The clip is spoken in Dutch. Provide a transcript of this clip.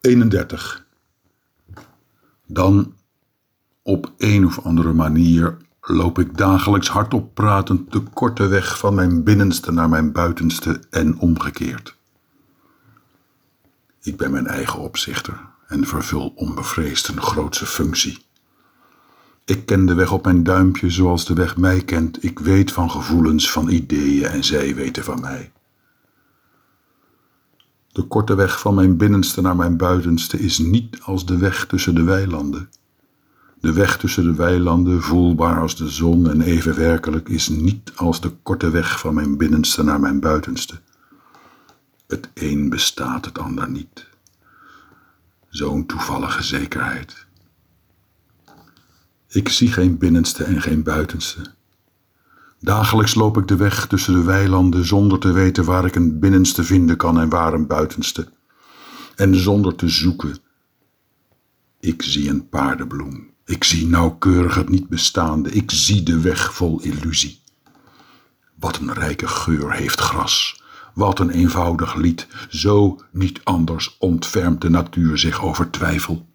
31. Dan, op een of andere manier, loop ik dagelijks hardop pratend de korte weg van mijn binnenste naar mijn buitenste en omgekeerd. Ik ben mijn eigen opzichter en vervul onbevreesd een grootse functie. Ik ken de weg op mijn duimpje zoals de weg mij kent. Ik weet van gevoelens, van ideeën en zij weten van mij. De korte weg van mijn binnenste naar mijn buitenste is niet als de weg tussen de weilanden. De weg tussen de weilanden, voelbaar als de zon en even werkelijk, is niet als de korte weg van mijn binnenste naar mijn buitenste. Het een bestaat, het ander niet. Zo'n toevallige zekerheid. Ik zie geen binnenste en geen buitenste. Dagelijks loop ik de weg tussen de weilanden zonder te weten waar ik een binnenste vinden kan en waar een buitenste. En zonder te zoeken. Ik zie een paardenbloem. Ik zie nauwkeurig het niet bestaande. Ik zie de weg vol illusie. Wat een rijke geur heeft gras. Wat een eenvoudig lied. Zo niet anders ontfermt de natuur zich over twijfel.